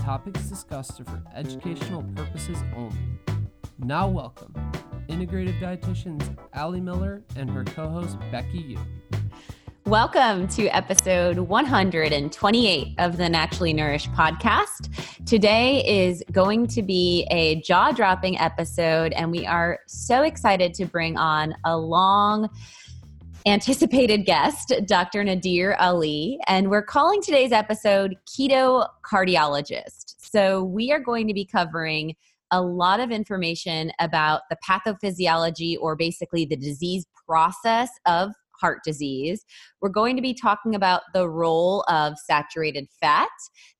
topics discussed are for educational purposes only. Now, welcome integrative dietitians Ali Miller and her co host Becki Yoo. Welcome to episode 128 of the Naturally Nourished podcast. Today is going to be a jaw dropping episode, and we are so excited to bring on a long anticipated guest, Dr. Nadir Ali, and we're calling today's episode Keto Cardiologist. So, we are going to be covering a lot of information about the pathophysiology or basically the disease process of heart disease. We're going to be talking about the role of saturated fat,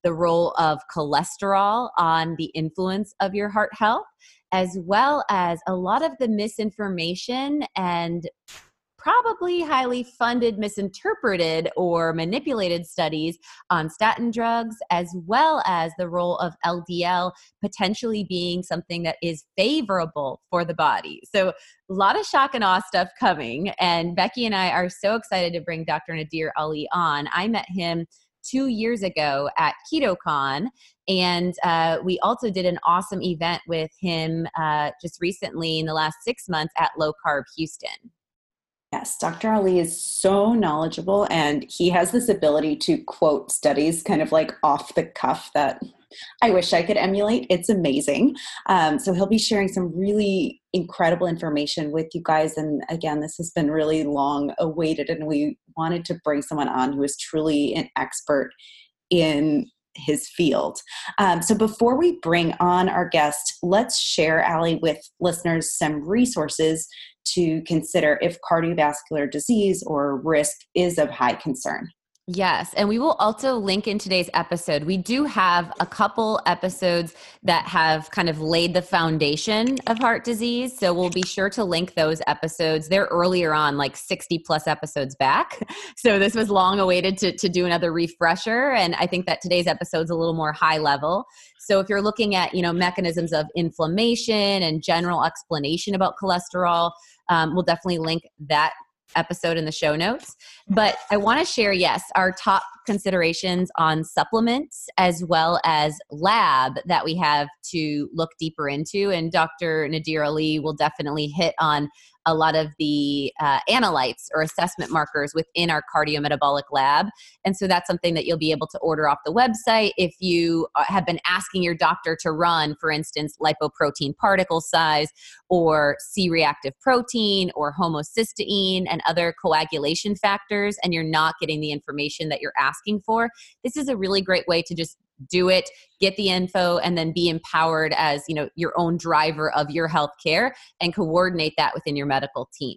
the role of cholesterol on the influence of your heart health, as well as a lot of the misinformation and probably highly funded, misinterpreted, or manipulated studies on statin drugs, as well as the role of LDL potentially being something that is favorable for the body. So, a lot of shock and awe stuff coming. And Becki and I are so excited to bring Dr. Nadir Ali on. I met him two years ago at KetoCon. And uh, we also did an awesome event with him uh, just recently in the last six months at Low Carb Houston. Yes, Dr. Ali is so knowledgeable and he has this ability to quote studies kind of like off the cuff that I wish I could emulate. It's amazing. Um, so he'll be sharing some really incredible information with you guys. And again, this has been really long awaited, and we wanted to bring someone on who is truly an expert in his field. Um, so before we bring on our guest, let's share, Ali, with listeners some resources to consider if cardiovascular disease or risk is of high concern. Yes. And we will also link in today's episode. We do have a couple episodes that have kind of laid the foundation of heart disease. So we'll be sure to link those episodes. They're earlier on, like 60 plus episodes back. So this was long awaited to, to do another refresher. And I think that today's episode is a little more high level. So if you're looking at, you know, mechanisms of inflammation and general explanation about cholesterol, um, we'll definitely link that episode in the show notes. But I want to share, yes, our top considerations on supplements as well as lab that we have to look deeper into. And Dr. Nadir Ali will definitely hit on a lot of the uh, analytes or assessment markers within our cardiometabolic lab. And so that's something that you'll be able to order off the website if you uh, have been asking your doctor to run, for instance, lipoprotein particle size or C reactive protein or homocysteine and other coagulation factors, and you're not getting the information that you're asking for. This is a really great way to just do it get the info and then be empowered as you know your own driver of your health care and coordinate that within your medical team.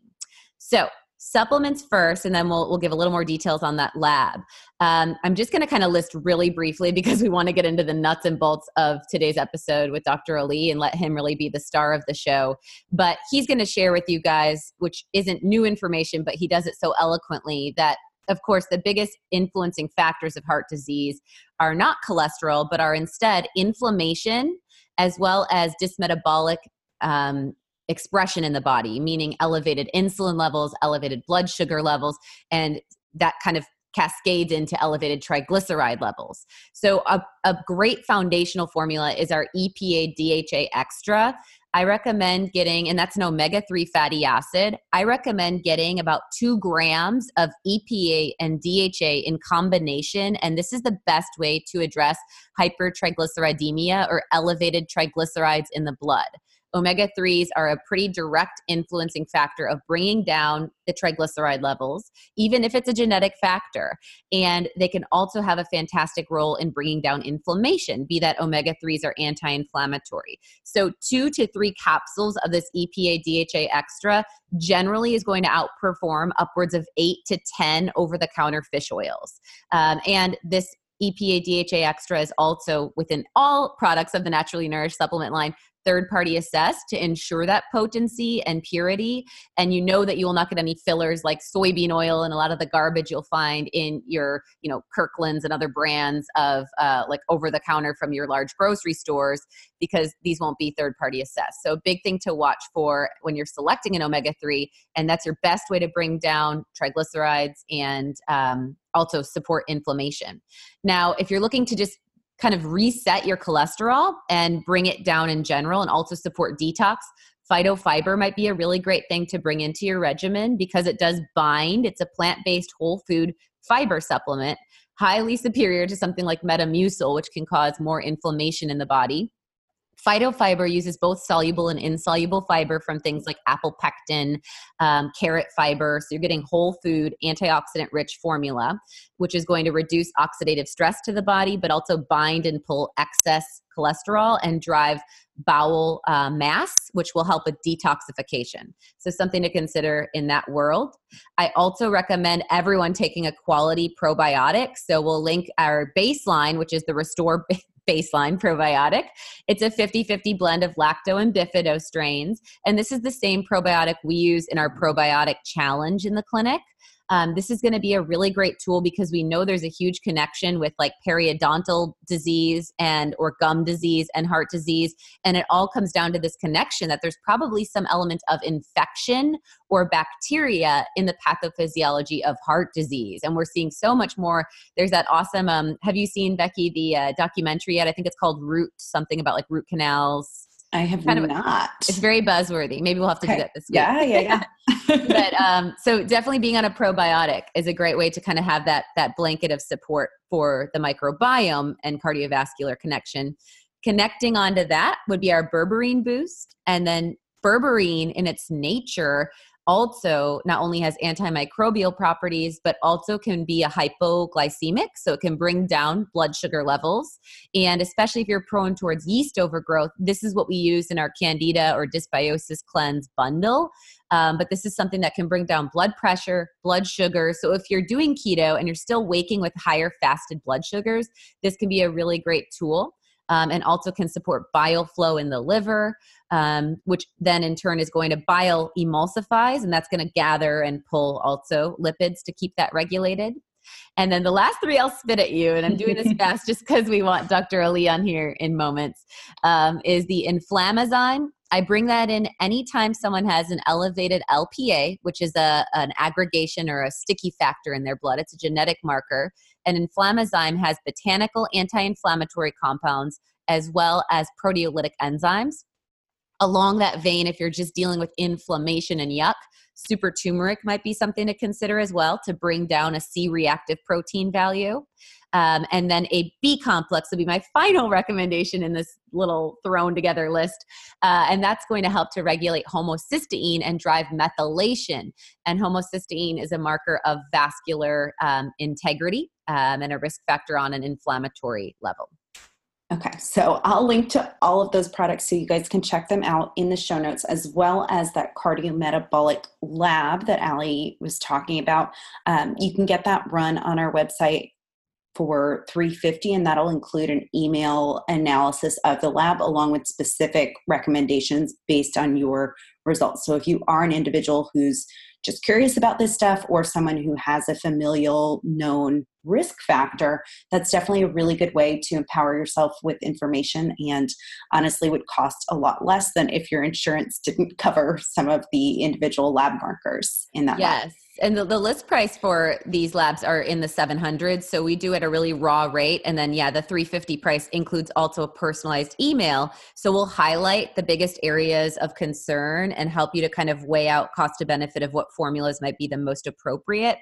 So supplements first and then we'll, we'll give a little more details on that lab. Um, i'm just going to kind of list really briefly because we want to get into the nuts and bolts of today's episode with dr ali and let him really be the star of the show. But he's going to share with you guys which isn't new information but he does it so eloquently that of course, the biggest influencing factors of heart disease are not cholesterol, but are instead inflammation as well as dysmetabolic um, expression in the body, meaning elevated insulin levels, elevated blood sugar levels, and that kind of cascades into elevated triglyceride levels. So, a, a great foundational formula is our EPA DHA Extra. I recommend getting, and that's an omega 3 fatty acid. I recommend getting about two grams of EPA and DHA in combination. And this is the best way to address hypertriglyceridemia or elevated triglycerides in the blood omega 3s are a pretty direct influencing factor of bringing down the triglyceride levels, even if it's a genetic factor. And they can also have a fantastic role in bringing down inflammation, be that omega 3s are anti inflammatory. So, two to three capsules of this EPA DHA extra generally is going to outperform upwards of eight to 10 over the counter fish oils. Um, and this EPA DHA extra is also within all products of the Naturally Nourished supplement line third party assessed to ensure that potency and purity. And you know that you will not get any fillers like soybean oil and a lot of the garbage you'll find in your, you know, Kirkland's and other brands of uh, like over the counter from your large grocery stores because these won't be third party assessed. So, big thing to watch for when you're selecting an omega 3, and that's your best way to bring down triglycerides and um, also support inflammation. Now, if you're looking to just kind of reset your cholesterol and bring it down in general and also support detox, phytofiber might be a really great thing to bring into your regimen because it does bind. It's a plant based whole food fiber supplement, highly superior to something like Metamucil, which can cause more inflammation in the body. Phytofiber uses both soluble and insoluble fiber from things like apple pectin, um, carrot fiber. So you're getting whole food, antioxidant rich formula, which is going to reduce oxidative stress to the body, but also bind and pull excess cholesterol and drive bowel uh, mass, which will help with detoxification. So, something to consider in that world. I also recommend everyone taking a quality probiotic. So, we'll link our baseline, which is the Restore baseline probiotic. It's a 50 50 blend of lacto and bifido strains. And this is the same probiotic we use in our probiotic challenge in the clinic. Um, this is going to be a really great tool because we know there's a huge connection with like periodontal disease and or gum disease and heart disease and it all comes down to this connection that there's probably some element of infection or bacteria in the pathophysiology of heart disease and we're seeing so much more. There's that awesome um, have you seen becki the uh, documentary yet? I think it's called root something about like root canals I have kind of not. It's very buzzworthy. Maybe we'll have to okay. do that this week. Yeah, yeah, yeah. but um, so definitely being on a probiotic is a great way to kind of have that that blanket of support for the microbiome and cardiovascular connection. Connecting onto that would be our berberine boost, and then berberine in its nature also not only has antimicrobial properties, but also can be a hypoglycemic. So it can bring down blood sugar levels. And especially if you're prone towards yeast overgrowth, this is what we use in our Candida or Dysbiosis Cleanse bundle. Um, but this is something that can bring down blood pressure, blood sugar. So if you're doing keto and you're still waking with higher fasted blood sugars, this can be a really great tool. Um, and also can support bile flow in the liver um, which then in turn is going to bile emulsifies, and that's going to gather and pull also lipids to keep that regulated. And then the last three I'll spit at you, and I'm doing this fast just because we want Dr. Ali on here in moments, um, is the inflammazyme. I bring that in anytime someone has an elevated LPA, which is a, an aggregation or a sticky factor in their blood. It's a genetic marker. And inflammazyme has botanical anti inflammatory compounds as well as proteolytic enzymes along that vein, if you're just dealing with inflammation and yuck, super turmeric might be something to consider as well to bring down a C reactive protein value. Um, and then a B complex would be my final recommendation in this little thrown together list. Uh, and that's going to help to regulate homocysteine and drive methylation. And homocysteine is a marker of vascular um, integrity um, and a risk factor on an inflammatory level. Okay, so I'll link to all of those products so you guys can check them out in the show notes, as well as that cardiometabolic lab that Ali was talking about. Um, you can get that run on our website for 350 and that'll include an email analysis of the lab along with specific recommendations based on your results so if you are an individual who's just curious about this stuff or someone who has a familial known risk factor, that's definitely a really good way to empower yourself with information and honestly would cost a lot less than if your insurance didn't cover some of the individual lab markers in that. Yes. Lab and the, the list price for these labs are in the 700s so we do at a really raw rate and then yeah the 350 price includes also a personalized email. So we'll highlight the biggest areas of concern and help you to kind of weigh out cost to benefit of what formulas might be the most appropriate.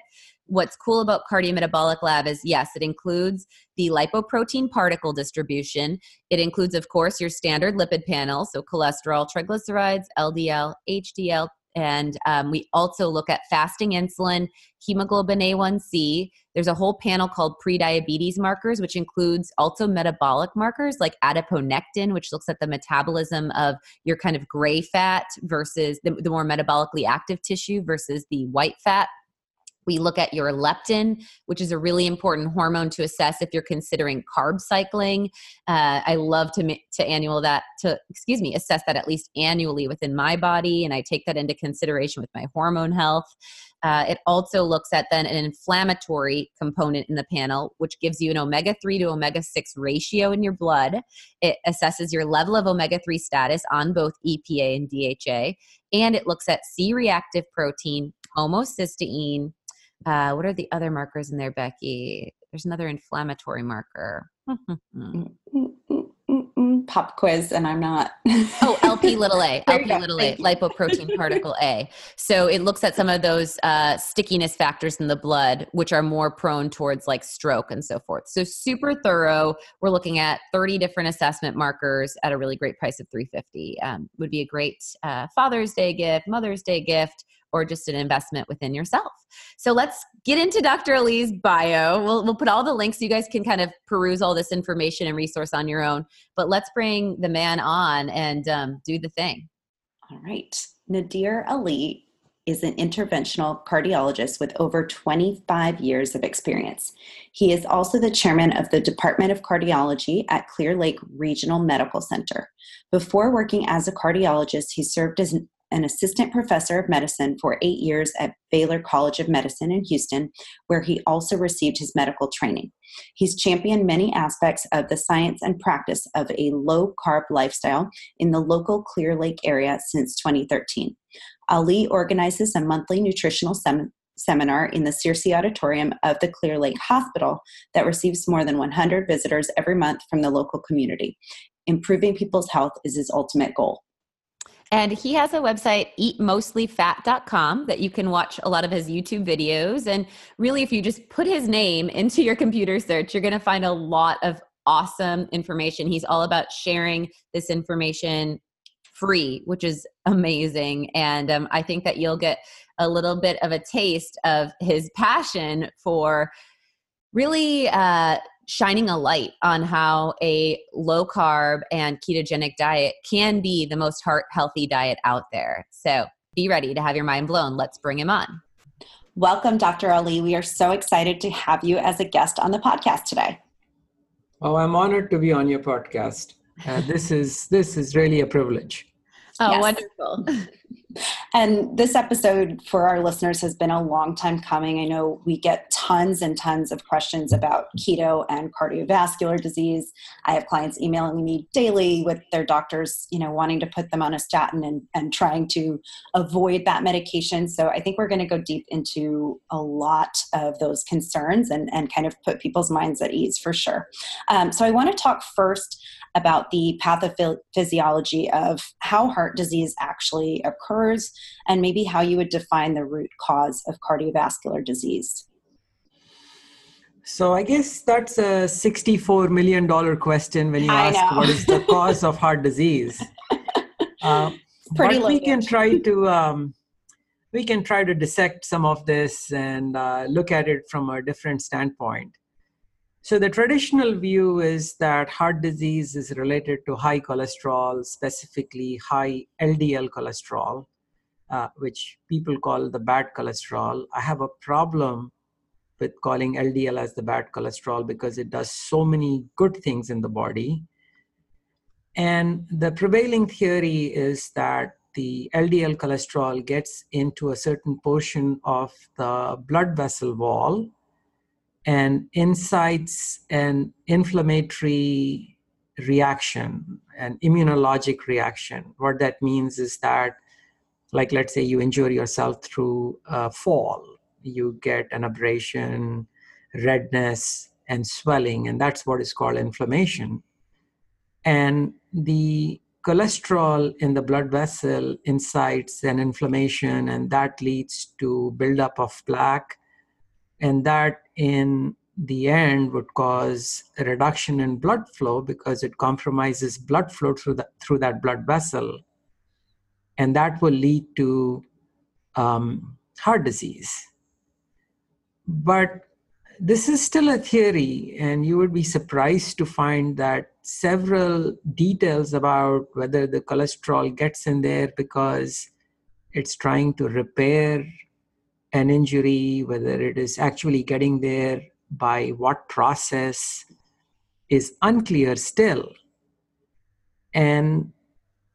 What's cool about cardiometabolic lab is yes it includes the lipoprotein particle distribution. It includes of course your standard lipid panel so cholesterol triglycerides ldl hdl and um, we also look at fasting insulin, hemoglobin A1C. There's a whole panel called prediabetes markers, which includes also metabolic markers like adiponectin, which looks at the metabolism of your kind of gray fat versus the, the more metabolically active tissue versus the white fat We look at your leptin, which is a really important hormone to assess if you're considering carb cycling. Uh, I love to to annual that to excuse me assess that at least annually within my body, and I take that into consideration with my hormone health. Uh, it also looks at then an inflammatory component in the panel, which gives you an omega 3 to omega 6 ratio in your blood. It assesses your level of omega 3 status on both EPA and DHA. And it looks at C reactive protein, homocysteine, uh, what are the other markers in there, Becki? There's another inflammatory marker. Pop quiz, and I'm not. oh, LP little a, LP little a, lipoprotein particle A. So it looks at some of those uh, stickiness factors in the blood, which are more prone towards like stroke and so forth. So super thorough. We're looking at 30 different assessment markers at a really great price of 350. Um, would be a great uh, Father's Day gift, Mother's Day gift or just an investment within yourself. So let's get into Dr. Ali's bio. We'll, we'll put all the links so you guys can kind of peruse all this information and resource on your own. But let's bring the man on and um, do the thing. All right. Nadir Ali is an interventional cardiologist with over 25 years of experience. He is also the chairman of the Department of Cardiology at Clear Lake Regional Medical Center. Before working as a cardiologist, he served as an an assistant professor of medicine for eight years at Baylor College of Medicine in Houston, where he also received his medical training. He's championed many aspects of the science and practice of a low carb lifestyle in the local Clear Lake area since 2013. Ali organizes a monthly nutritional sem- seminar in the Searcy Auditorium of the Clear Lake Hospital that receives more than 100 visitors every month from the local community. Improving people's health is his ultimate goal. And he has a website, eatmostlyfat.com, that you can watch a lot of his YouTube videos. And really, if you just put his name into your computer search, you're going to find a lot of awesome information. He's all about sharing this information free, which is amazing. And um, I think that you'll get a little bit of a taste of his passion for really uh, shining a light on how a low carb and ketogenic diet can be the most heart healthy diet out there. So be ready to have your mind blown. Let's bring him on. Welcome, Dr. Ali. We are so excited to have you as a guest on the podcast today. Oh, I'm honored to be on your podcast. Uh, this is this is really a privilege. Oh, yes. wonderful. And this episode for our listeners has been a long time coming. I know we get tons and tons of questions about keto and cardiovascular disease. I have clients emailing me daily with their doctors, you know, wanting to put them on a statin and, and trying to avoid that medication. So I think we're going to go deep into a lot of those concerns and, and kind of put people's minds at ease for sure. Um, so I want to talk first about the pathophysiology of how heart disease actually occurs and maybe how you would define the root cause of cardiovascular disease. So I guess that's a $64 million question when you ask what is the cause of heart disease. Uh, but we can try to um, we can try to dissect some of this and uh, look at it from a different standpoint. So the traditional view is that heart disease is related to high cholesterol, specifically high LDL cholesterol, uh, which people call the bad cholesterol. I have a problem with calling LDL as the bad cholesterol because it does so many good things in the body. And the prevailing theory is that the LDL cholesterol gets into a certain portion of the blood vessel wall and incites an inflammatory reaction, an immunologic reaction. What that means is that, like, let's say you injure yourself through a fall, you get an abrasion, redness, and swelling, and that's what is called inflammation. And the cholesterol in the blood vessel incites an inflammation, and that leads to buildup of plaque and that in the end would cause a reduction in blood flow because it compromises blood flow through that through that blood vessel. And that will lead to um, heart disease. But this is still a theory and you would be surprised to find that several details about whether the cholesterol gets in there because it's trying to repair an injury, whether it is actually getting there by what process is unclear still. And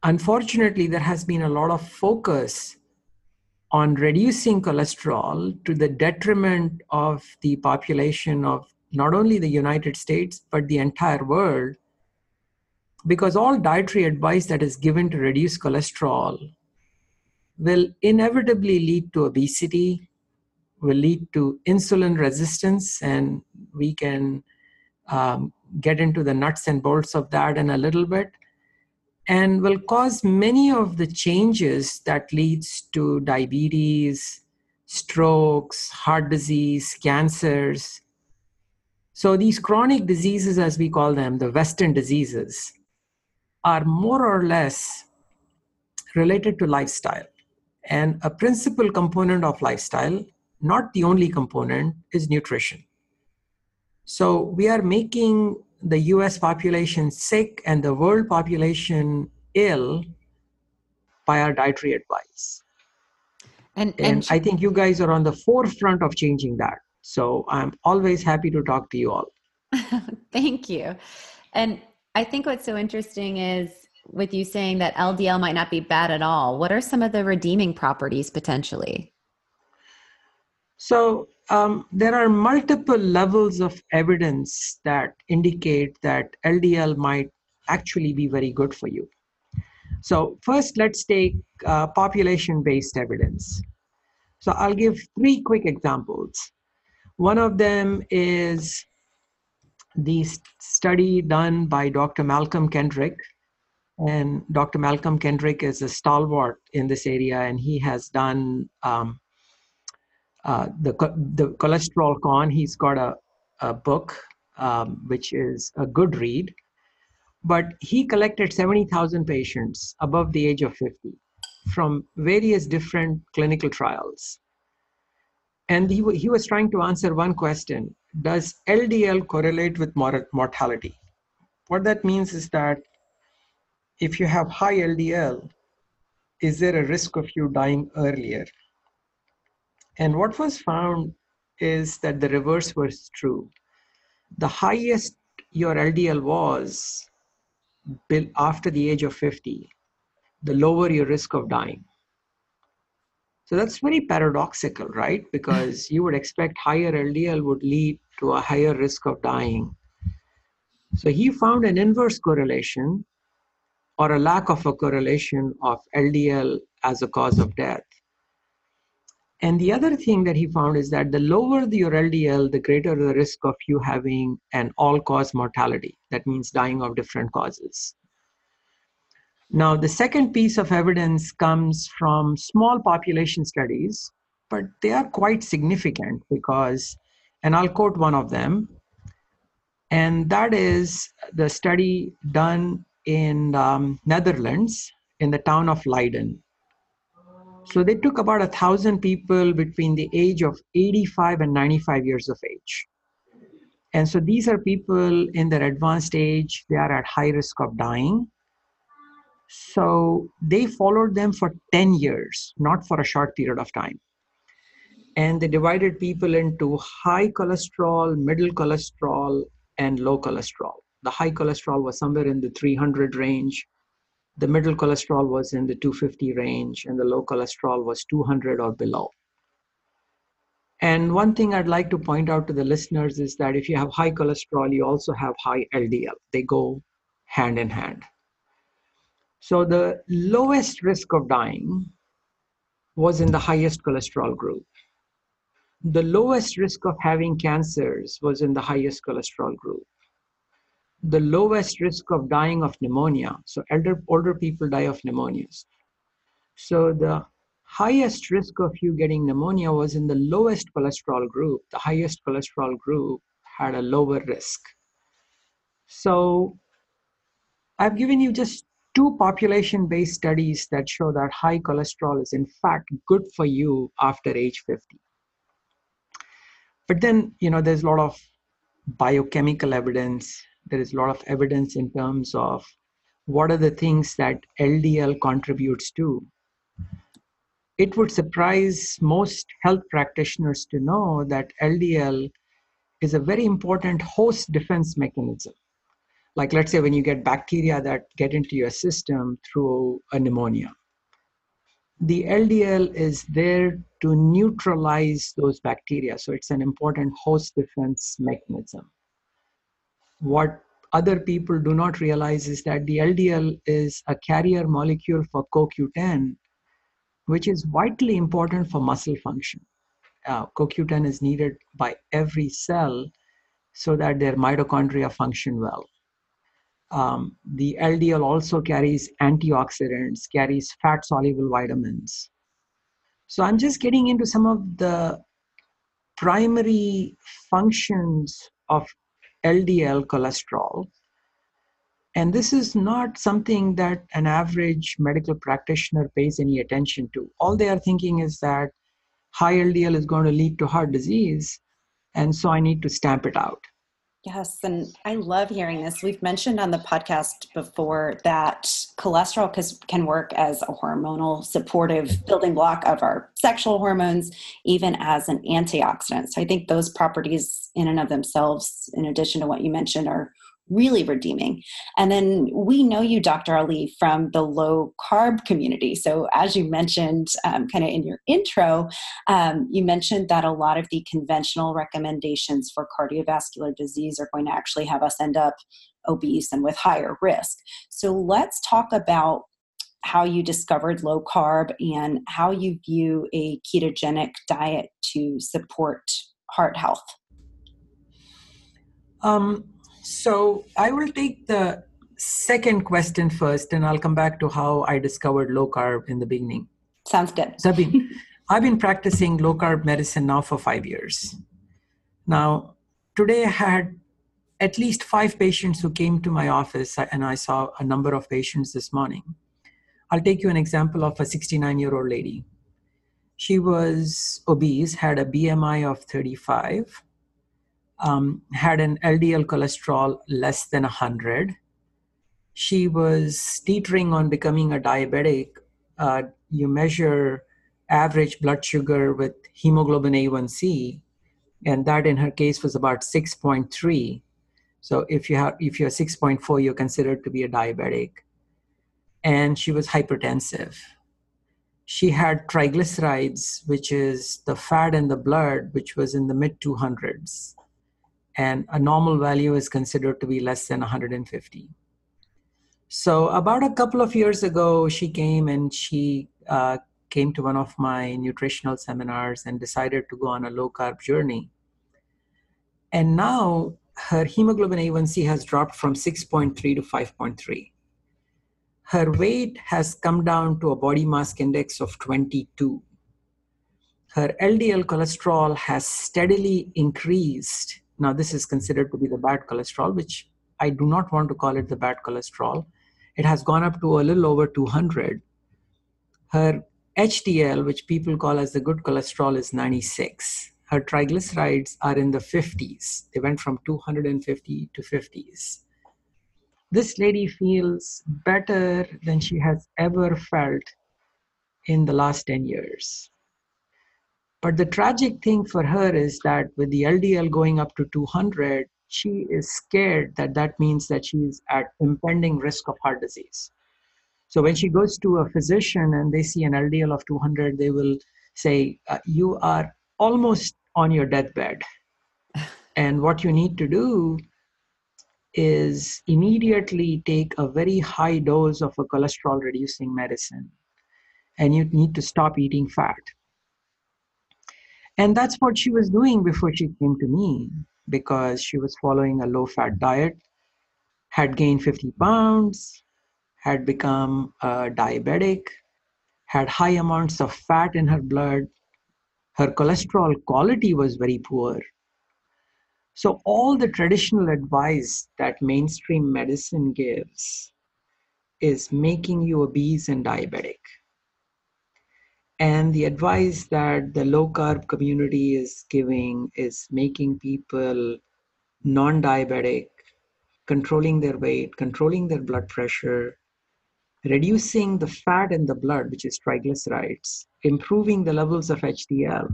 unfortunately, there has been a lot of focus on reducing cholesterol to the detriment of the population of not only the United States, but the entire world. Because all dietary advice that is given to reduce cholesterol will inevitably lead to obesity, will lead to insulin resistance, and we can um, get into the nuts and bolts of that in a little bit and will cause many of the changes that leads to diabetes strokes heart disease cancers. So these chronic diseases as we call them the western diseases are more or less related to lifestyle. And a principal component of lifestyle not the only component is nutrition so we are making the US population sick and the world population ill by our dietary advice. And, and, and I think you guys are on the forefront of changing that. So I'm always happy to talk to you all. Thank you. And I think what's so interesting is with you saying that LDL might not be bad at all. What are some of the redeeming properties potentially? So um, there are multiple levels of evidence that indicate that LDL might actually be very good for you. So, first, let's take uh, population based evidence. So, I'll give three quick examples. One of them is the study done by Dr. Malcolm Kendrick. And Dr. Malcolm Kendrick is a stalwart in this area, and he has done um, uh, the the cholesterol con. He's got a, a book um, which is a good read, but he collected seventy thousand patients above the age of fifty from various different clinical trials, and he he was trying to answer one question: Does LDL correlate with mor- mortality? What that means is that if you have high LDL, is there a risk of you dying earlier? And what was found is that the reverse was true. The highest your LDL was after the age of 50, the lower your risk of dying. So that's very paradoxical, right? Because you would expect higher LDL would lead to a higher risk of dying. So he found an inverse correlation or a lack of a correlation of LDL as a cause of death. And the other thing that he found is that the lower your LDL, the greater the risk of you having an all cause mortality. That means dying of different causes. Now, the second piece of evidence comes from small population studies, but they are quite significant because, and I'll quote one of them, and that is the study done in um, Netherlands in the town of Leiden. So they took about a thousand people between the age of 85 and 95 years of age. And so these are people in their advanced age, they are at high risk of dying. So they followed them for 10 years, not for a short period of time. And they divided people into high cholesterol, middle cholesterol, and low cholesterol. The high cholesterol was somewhere in the 300 range, the middle cholesterol was in the 250 range and the low cholesterol was 200 or below. And one thing I'd like to point out to the listeners is that if you have high cholesterol, you also have high LDL. They go hand in hand. So the lowest risk of dying was in the highest cholesterol group. The lowest risk of having cancers was in the highest cholesterol group the lowest risk of dying of pneumonia. So elder, older people die of pneumonias. So the highest risk of you getting pneumonia was in the lowest cholesterol group. The highest cholesterol group had a lower risk. So I've given you just two population based studies that show that high cholesterol is in fact good for you after age 50. But then, you know, there's a lot of biochemical evidence there is a lot of evidence in terms of what are the things that LDL contributes to. it would surprise most health practitioners to know that LDL is a very important host defense mechanism. Like, let's say, when you get bacteria that get into your system through a pneumonia, the LDL is there to neutralize those bacteria. So, it's an important host defense mechanism. What other people do not realize is that the LDL is a carrier molecule for CoQ10, which is vitally important for muscle function. Uh, CoQ10 is needed by every cell so that their mitochondria function well. Um, the LDL also carries antioxidants, carries fat soluble vitamins. So I'm just getting into some of the primary functions of LDL cholesterol. And this is not something that an average medical practitioner pays any attention to. All they are thinking is that high LDL is going to lead to heart disease, and so I need to stamp it out. Yes, and I love hearing this. We've mentioned on the podcast before that cholesterol can work as a hormonal supportive building block of our sexual hormones, even as an antioxidant. So I think those properties, in and of themselves, in addition to what you mentioned, are really redeeming. And then we know you, Dr. Ali, from the low carb community. So, as you mentioned um, kind of in your intro, um, you mentioned that a lot of the conventional recommendations for cardiovascular disease are going to actually have us end up obese and with higher risk. So, let's talk about how you discovered low carb and how you view a ketogenic diet to support heart health. Um, so I will take the second question first, and I'll come back to how I discovered low carb in the beginning. Sounds good. So I've been, I've been practicing low carb medicine now for five years. Now, today I had at least five patients who came to my office, uh, and I saw a number of patients this morning. I'll take you an example of a 69 year old lady. She was obese, had a BMI of 35, um, had an LDL cholesterol less than 100. She was teetering on becoming a diabetic. Uh, you measure average blood sugar with hemoglobin A1C, and that in her case was about 6.3. So if you have if you're 6.4, you're considered to be a diabetic. And she was hypertensive. She had triglycerides, which is the fat in the blood, which was in the mid 200s and a normal value is considered to be less than 150. So, about a couple of years ago, she came and she uh, came to one of my nutritional seminars and decided to go on a low carb journey. And now her hemoglobin A1C has dropped from 6.3 to 5.3. Her weight has come down to a body mass index of 22. Her LDL cholesterol has steadily increased now, this is considered to be the bad cholesterol, which I do not want to call it the bad cholesterol. It has gone up to a little over 200. Her HDL, which people call as the good cholesterol, is 96. Her triglycerides are in the 50s. They went from 250 to 50s. This lady feels better than she has ever felt in the last 10 years. But the tragic thing for her is that with the LDL going up to 200, she is scared that that means that she's at impending risk of heart disease. So when she goes to a physician and they see an LDL of 200, they will say, uh, You are almost on your deathbed. and what you need to do is immediately take a very high dose of a cholesterol reducing medicine. And you need to stop eating fat and that's what she was doing before she came to me because she was following a low fat diet, had gained 50 pounds, had become a diabetic, had high amounts of fat in her blood. Her cholesterol quality was very poor. So, all the traditional advice that mainstream medicine gives is making you obese and diabetic. And the advice that the low carb community is giving is making people non diabetic, controlling their weight, controlling their blood pressure, reducing the fat in the blood, which is triglycerides, improving the levels of HDL.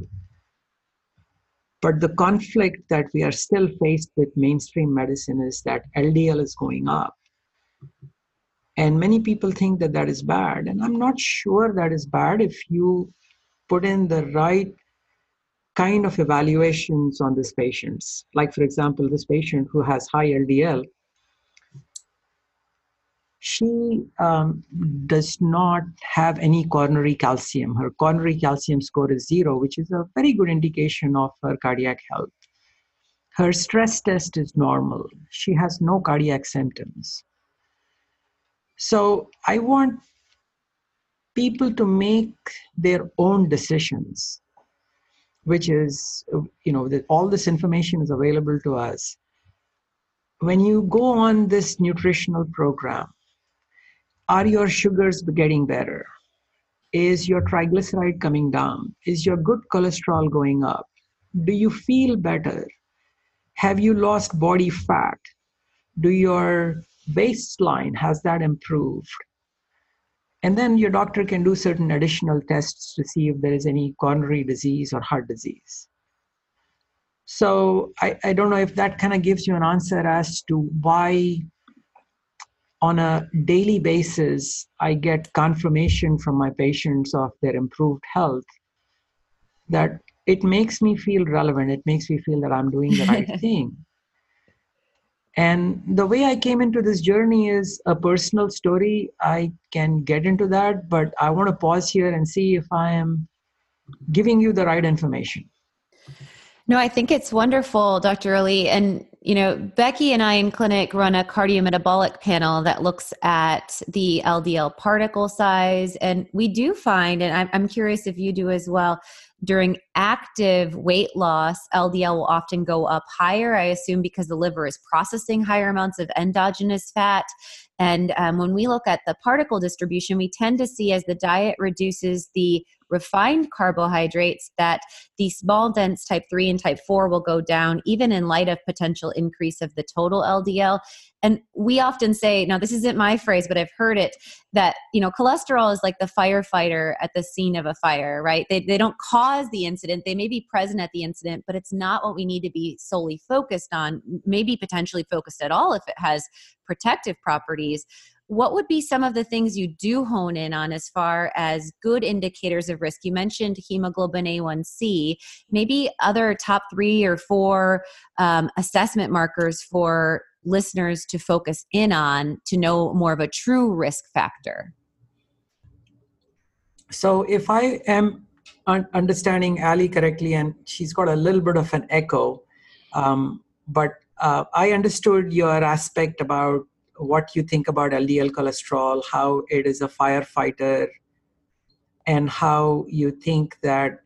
But the conflict that we are still faced with mainstream medicine is that LDL is going up. And many people think that that is bad. And I'm not sure that is bad if you put in the right kind of evaluations on these patients. Like, for example, this patient who has high LDL, she um, does not have any coronary calcium. Her coronary calcium score is zero, which is a very good indication of her cardiac health. Her stress test is normal. She has no cardiac symptoms. So I want people to make their own decisions, which is, you know, that all this information is available to us. When you go on this nutritional program, are your sugars getting better? Is your triglyceride coming down? Is your good cholesterol going up? Do you feel better? Have you lost body fat? Do your baseline has that improved? And then your doctor can do certain additional tests to see if there is any coronary disease or heart disease. So I, I don't know if that kind of gives you an answer as to why on a daily basis, I get confirmation from my patients of their improved health that it makes me feel relevant. It makes me feel that I'm doing the right thing. And the way I came into this journey is a personal story. I can get into that, but I want to pause here and see if I am giving you the right information. No, I think it's wonderful, Dr. Ali. And, you know, Becki and I in clinic run a cardiometabolic panel that looks at the LDL particle size. And we do find, and I'm curious if you do as well, during active weight loss, LDL will often go up higher, I assume, because the liver is processing higher amounts of endogenous fat. And um, when we look at the particle distribution, we tend to see as the diet reduces the refined carbohydrates that the small dense type 3 and type 4 will go down even in light of potential increase of the total LDL and we often say now this isn't my phrase but I've heard it that you know cholesterol is like the firefighter at the scene of a fire right? They they don't cause the incident. They may be present at the incident but it's not what we need to be solely focused on maybe potentially focused at all if it has protective properties what would be some of the things you do hone in on as far as good indicators of risk? You mentioned hemoglobin A1C, maybe other top three or four um, assessment markers for listeners to focus in on to know more of a true risk factor? So, if I am understanding Ali correctly, and she's got a little bit of an echo, um, but uh, I understood your aspect about what you think about LDL cholesterol, how it is a firefighter, and how you think that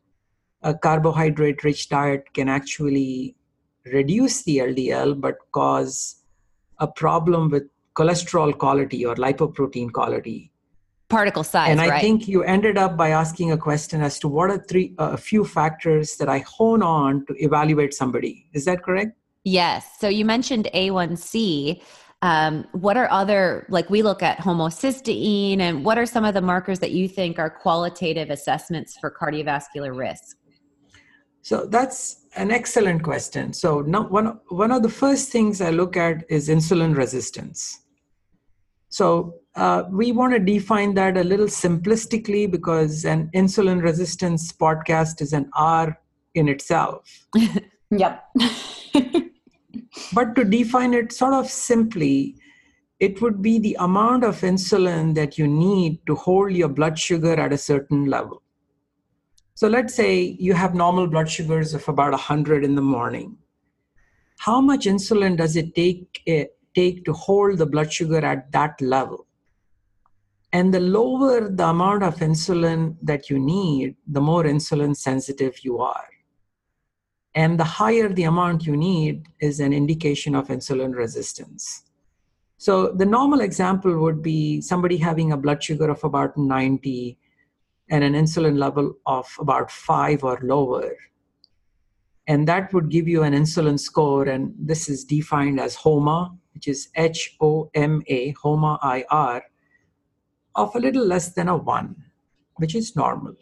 a carbohydrate rich diet can actually reduce the LDL but cause a problem with cholesterol quality or lipoprotein quality. Particle size, and I right? think you ended up by asking a question as to what are three uh, a few factors that I hone on to evaluate somebody. Is that correct? Yes. So you mentioned A1C. Um, what are other, like we look at homocysteine, and what are some of the markers that you think are qualitative assessments for cardiovascular risk? So that's an excellent question. So now one, one of the first things I look at is insulin resistance. So uh, we want to define that a little simplistically because an insulin resistance podcast is an hour in itself. yep. but to define it sort of simply, it would be the amount of insulin that you need to hold your blood sugar at a certain level. So let's say you have normal blood sugars of about 100 in the morning. How much insulin does it take, it eh, take to hold the blood sugar at that level? And the lower the amount of insulin that you need, the more insulin sensitive you are. And the higher the amount you need is an indication of insulin resistance. So the normal example would be somebody having a blood sugar of about 90 and an insulin level of about 5 or lower. And that would give you an insulin score, and this is defined as HOMA, which is H O M A, HOMA IR, of a little less than a 1, which is normal.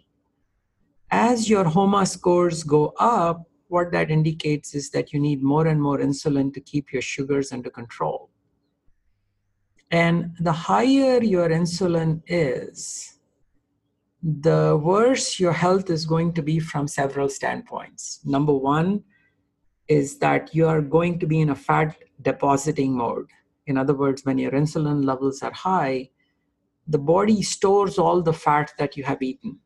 As your HOMA scores go up, what that indicates is that you need more and more insulin to keep your sugars under control. And the higher your insulin is, the worse your health is going to be from several standpoints. Number one is that you are going to be in a fat depositing mode. In other words, when your insulin levels are high, the body stores all the fat that you have eaten.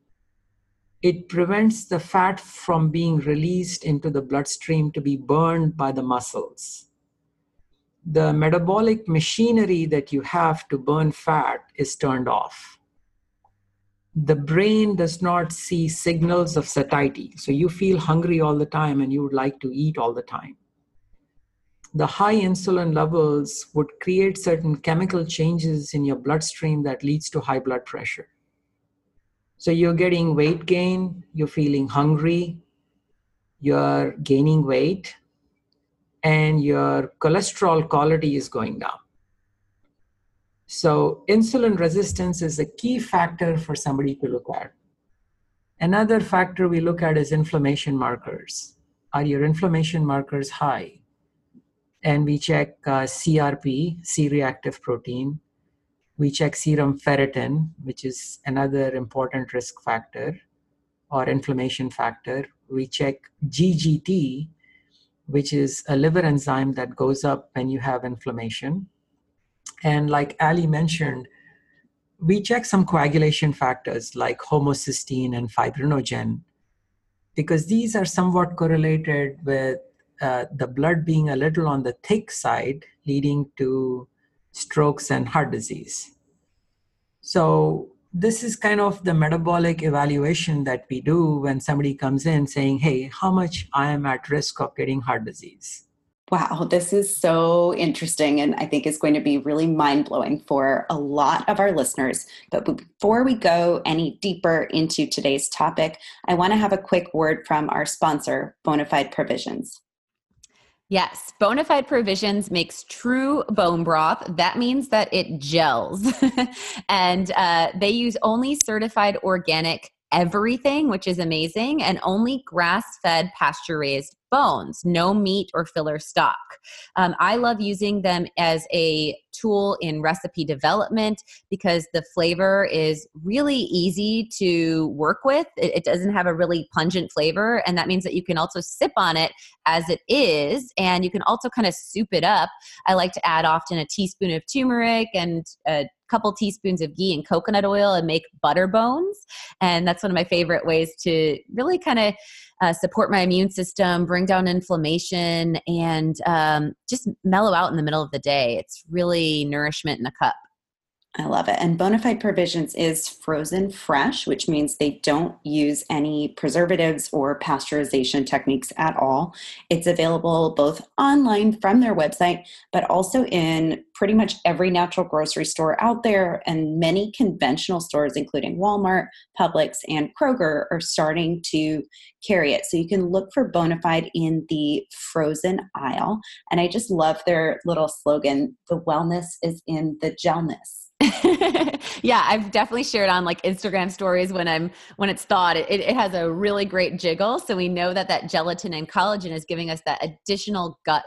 It prevents the fat from being released into the bloodstream to be burned by the muscles. The metabolic machinery that you have to burn fat is turned off. The brain does not see signals of satiety. So you feel hungry all the time and you would like to eat all the time the high insulin levels would create certain chemical changes in your bloodstream that leads to high blood pressure. So you're getting weight gain, you're feeling hungry, you're gaining weight, and your cholesterol quality is going down. So insulin resistance is a key factor for somebody to look at. Another factor we look at is inflammation markers. Are your inflammation markers high? and we check uh, CRP, C-reactive protein. We check serum ferritin, which is another important risk factor or inflammation factor. We check GGT, which is a liver enzyme that goes up when you have inflammation. And like Ali mentioned, we check some coagulation factors like homocysteine and fibrinogen because these are somewhat correlated with uh, the blood being a little on the thick side, leading to strokes and heart disease. So, this is kind of the metabolic evaluation that we do when somebody comes in saying, Hey, how much I am at risk of getting heart disease. Wow, this is so interesting and I think is going to be really mind blowing for a lot of our listeners. But before we go any deeper into today's topic, I want to have a quick word from our sponsor, Bonafide Provisions. Yes, Bonafide Provisions makes true bone broth. That means that it gels. and uh, they use only certified organic everything, which is amazing, and only grass fed pasture raised bones, no meat or filler stock. Um, I love using them as a tool in recipe development because the flavor is really easy to work with. It, it, doesn't have a really pungent flavor, and that means that you can also sip on it as it is, and you can also kind of soup it up. I like to add often a teaspoon of turmeric and a couple teaspoons of ghee and coconut oil and make butter bones. And that's one of my favorite ways to really kind of uh, support my immune system, bring down inflammation, and um, just mellow out in the middle of the day. It's really nourishment in a cup. I love it. And Bonafide Provisions is frozen fresh, which means they don't use any preservatives or pasteurization techniques at all. It's available both online from their website, but also in pretty much every natural grocery store out there. And many conventional stores, including Walmart, Publix, and Kroger, are starting to carry it. So you can look for Bonafide in the frozen aisle. And I just love their little slogan the wellness is in the gelness. yeah, I've definitely shared on like Instagram stories when I'm when it's thawed. It, it has a really great jiggle, so we know that that gelatin and collagen is giving us that additional gut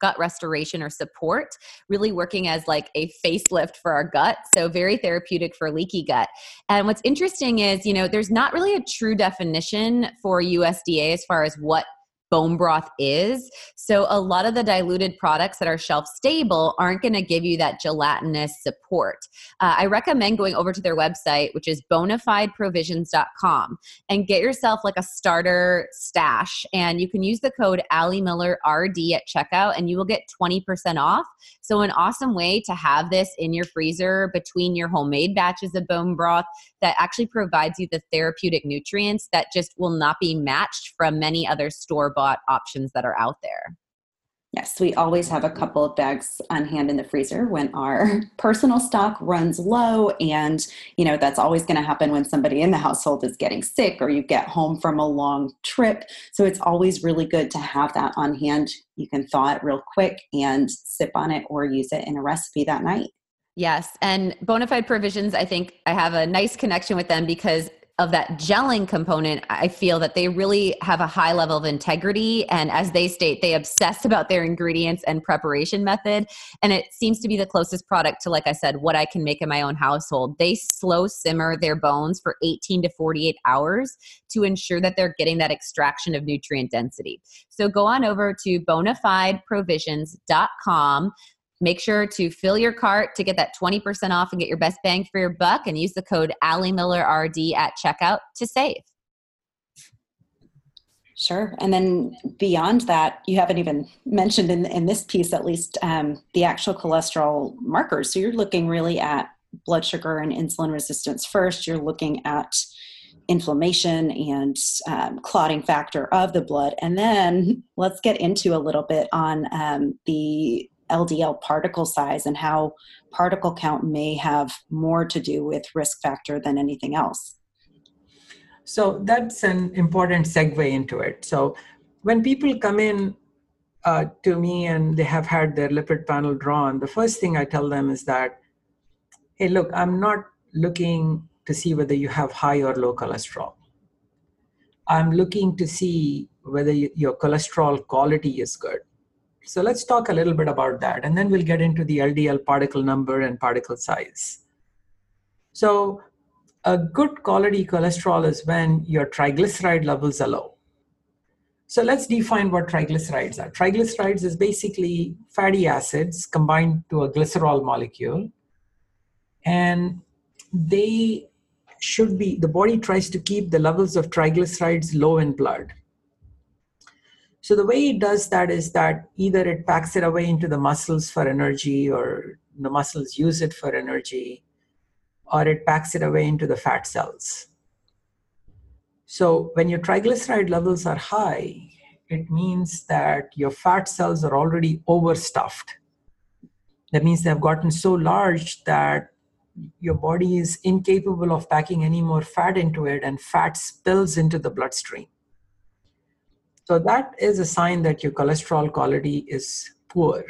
gut restoration or support, really working as like a facelift for our gut. So very therapeutic for leaky gut. And what's interesting is, you know, there's not really a true definition for USDA as far as what bone broth is. So a lot of the diluted products that are shelf stable aren't going to give you that gelatinous support. Uh, I recommend going over to their website, which is bonafideprovisions.com, and get yourself like a starter stash. And you can use the code Ali Miller RD at checkout, and you will get 20% off. So an awesome way to have this in your freezer between your homemade batches of bone broth that actually provides you the therapeutic nutrients that just will not be matched from many other store bought options that are out there. Yes, we always have a couple of bags on hand in the freezer when our personal stock runs low. And, you know, that's always going to happen when somebody in the household is getting sick or you get home from a long trip. So it's always really good to have that on hand. You can thaw it real quick and sip on it or use it in a recipe that night. Yes. And Bonafide Provisions, I think I have a nice connection with them because of that gelling component, I feel that they really have a high level of integrity. And as they state, they obsess about their ingredients and preparation method. And it seems to be the closest product to, like I said, what I can make in my own household. They slow simmer their bones for 18 to 48 hours to ensure that they're getting that extraction of nutrient density. So go on over to bonafideprovisions.com Make sure to fill your cart to get that 20% off and get your best bang for your buck and use the code Ali Miller RD at checkout to save. Sure. And then beyond that, you haven't even mentioned in, in this piece, at least, um, the actual cholesterol markers. So you're looking really at blood sugar and insulin resistance first. You're looking at inflammation and um, clotting factor of the blood. And then let's get into a little bit on um, the LDL particle size and how particle count may have more to do with risk factor than anything else. So that's an important segue into it. So when people come in uh, to me and they have had their lipid panel drawn, the first thing I tell them is that, hey, look, I'm not looking to see whether you have high or low cholesterol. I'm looking to see whether you, your cholesterol quality is good. So let's talk a little bit about that, and then we'll get into the LDL particle number and particle size. So a good quality cholesterol is when your triglyceride levels are low. So let's define what triglycerides are. Triglycerides is basically fatty acids combined to a glycerol molecule. And they should be, the body tries to keep the levels of triglycerides low in blood. So the way it does that is that either it packs it away into the muscles for energy, or the muscles use it for energy, or it packs it away into the fat cells. So when your triglyceride levels are high, it means that your fat cells are already overstuffed. That means they've gotten so large that your body is incapable of packing any more fat into it, and fat spills into the bloodstream. So that is a sign that your cholesterol quality is poor.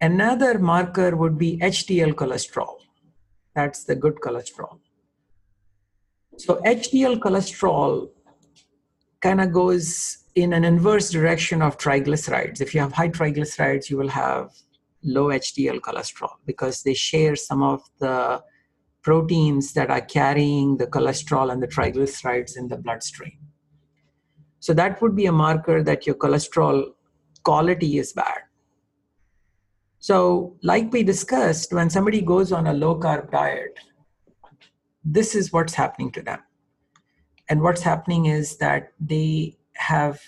Another marker would be HDL cholesterol. That's the good cholesterol. So HDL cholesterol kind of goes in an inverse direction of triglycerides. If you have high triglycerides, you will have low HDL cholesterol because they share some of the proteins that are carrying the cholesterol and the triglycerides in the bloodstream. So that would be a marker that your cholesterol quality is bad. So, like we discussed, when somebody goes on a low carb diet, this is what's happening to them. And what's happening is that they have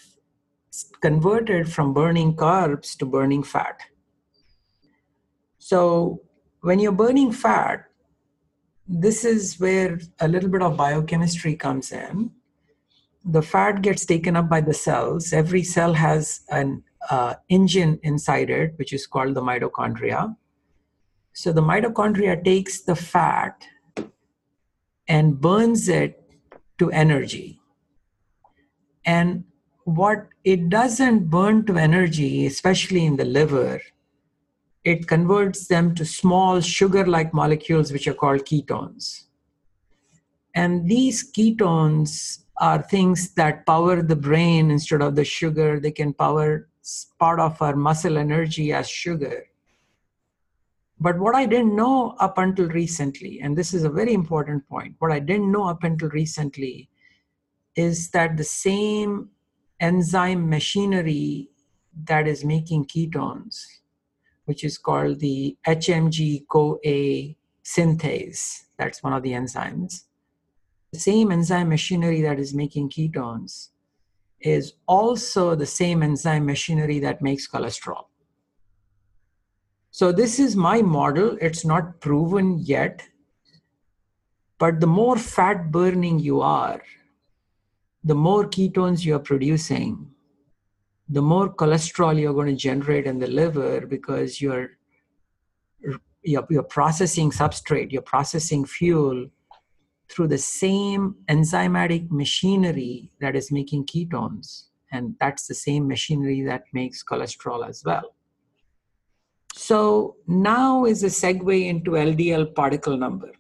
converted from burning carbs to burning fat. So, when you're burning fat, this is where a little bit of biochemistry comes in the fat gets taken up by the cells. Every cell has an uh, engine inside it, which is called the mitochondria. So the mitochondria takes the fat and burns it to energy. And what it doesn't burn to energy, especially in the liver, it converts them to small sugar like molecules, which are called ketones. And these ketones are things that power the brain instead of the sugar. They can power part of our muscle energy as sugar. But what I didn't know up until recently, and this is a very important point, what I didn't know up until recently is that the same enzyme machinery that is making ketones, which is called the HMG CoA synthase, that's one of the enzymes, the same enzyme machinery that is making ketones is also the same enzyme machinery that makes cholesterol. So, this is my model. It's not proven yet. But the more fat burning you are, the more ketones you're producing, the more cholesterol you're going to generate in the liver because you're, you're, you're processing substrate, you're processing fuel through the same enzymatic machinery that is making ketones. And that's the same machinery that makes cholesterol as well. So now is a segue into LDL particle number.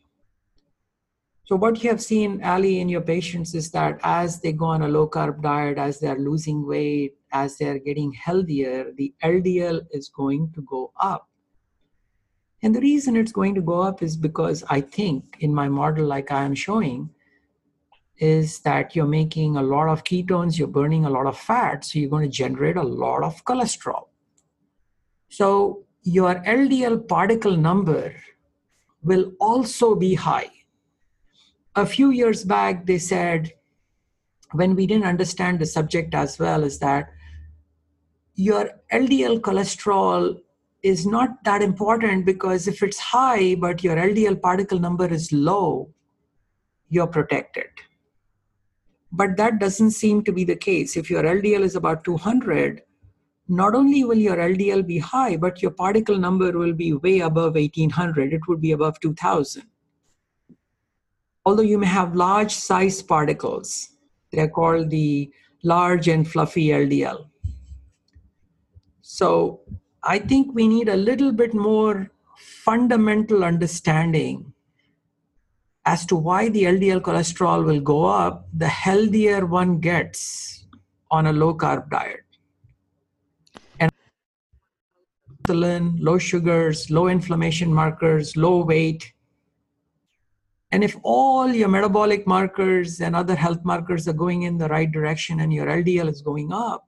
So what you have seen, Ali, in your patients is that as they go on a low carb diet, as they're losing weight, as they're getting healthier, the LDL is going to go up. And the reason it's going to go up is because I think in my model, like I am showing, is that you're making a lot of ketones, you're burning a lot of fat, so you're going to generate a lot of cholesterol. So your LDL particle number will also be high. A few years back, they said, when we didn't understand the subject as well, is that your LDL cholesterol is not that important because if it's high but your LDL particle number is low, you're protected. But that doesn't seem to be the case. If your LDL is about 200, not only will your LDL be high, but your particle number will be way above 1800. It would be above 2000. Although you may have large size particles, they're called the large and fluffy LDL. So I think we need a little bit more fundamental understanding as to why the LDL cholesterol will go up the healthier one gets on a low carb diet. And insulin, low sugars, low inflammation markers, low weight. And if all your metabolic markers and other health markers are going in the right direction and your LDL is going up,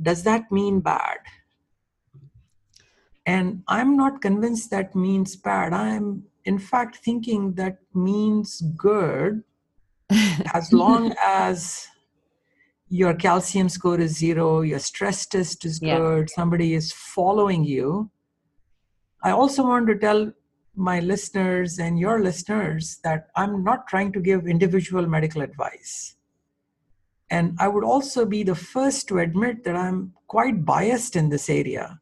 does that mean bad? And I'm not convinced that means bad. I'm, in fact, thinking that means good as long as your calcium score is zero, your stress test is good, somebody is following you. I also want to tell my listeners and your listeners that I'm not trying to give individual medical advice. And I would also be the first to admit that I'm quite biased in this area.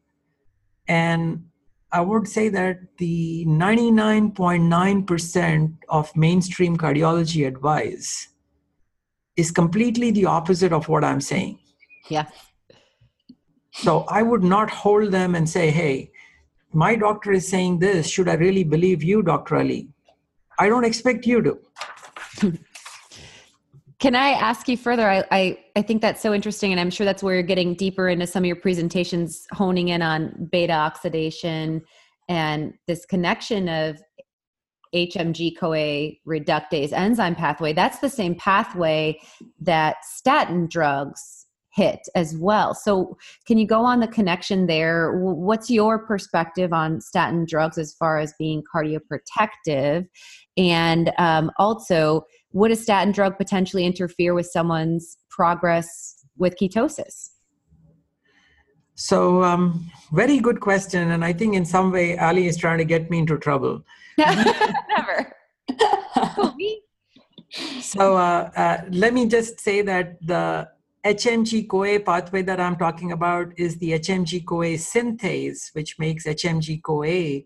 And I would say that the 99.9% of mainstream cardiology advice is completely the opposite of what I'm saying. Yeah. So I would not hold them and say, hey, my doctor is saying this. Should I really believe you, Dr. Ali? I don't expect you to. Can I ask you further? I, I, I think that's so interesting, and I'm sure that's where you're getting deeper into some of your presentations, honing in on beta oxidation and this connection of HMG CoA reductase enzyme pathway. That's the same pathway that statin drugs hit as well. So, can you go on the connection there? What's your perspective on statin drugs as far as being cardioprotective? And um, also, would a statin drug potentially interfere with someone's progress with ketosis? So, um, very good question. And I think in some way, Ali is trying to get me into trouble. Never. so, uh, uh, let me just say that the HMG CoA pathway that I'm talking about is the HMG CoA synthase, which makes HMG CoA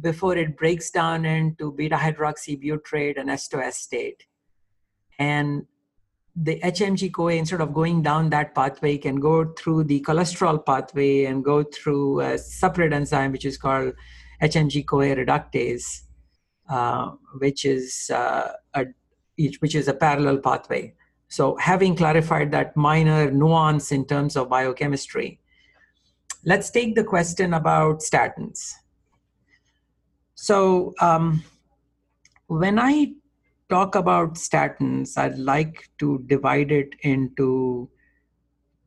before it breaks down into beta hydroxybutyrate and acetoacetate. And the HMG CoA, instead of going down that pathway, can go through the cholesterol pathway and go through a separate enzyme, which is called HMG CoA reductase, uh, which is uh, a which is a parallel pathway. So, having clarified that minor nuance in terms of biochemistry, let's take the question about statins. So, um, when I talk about statins, I'd like to divide it into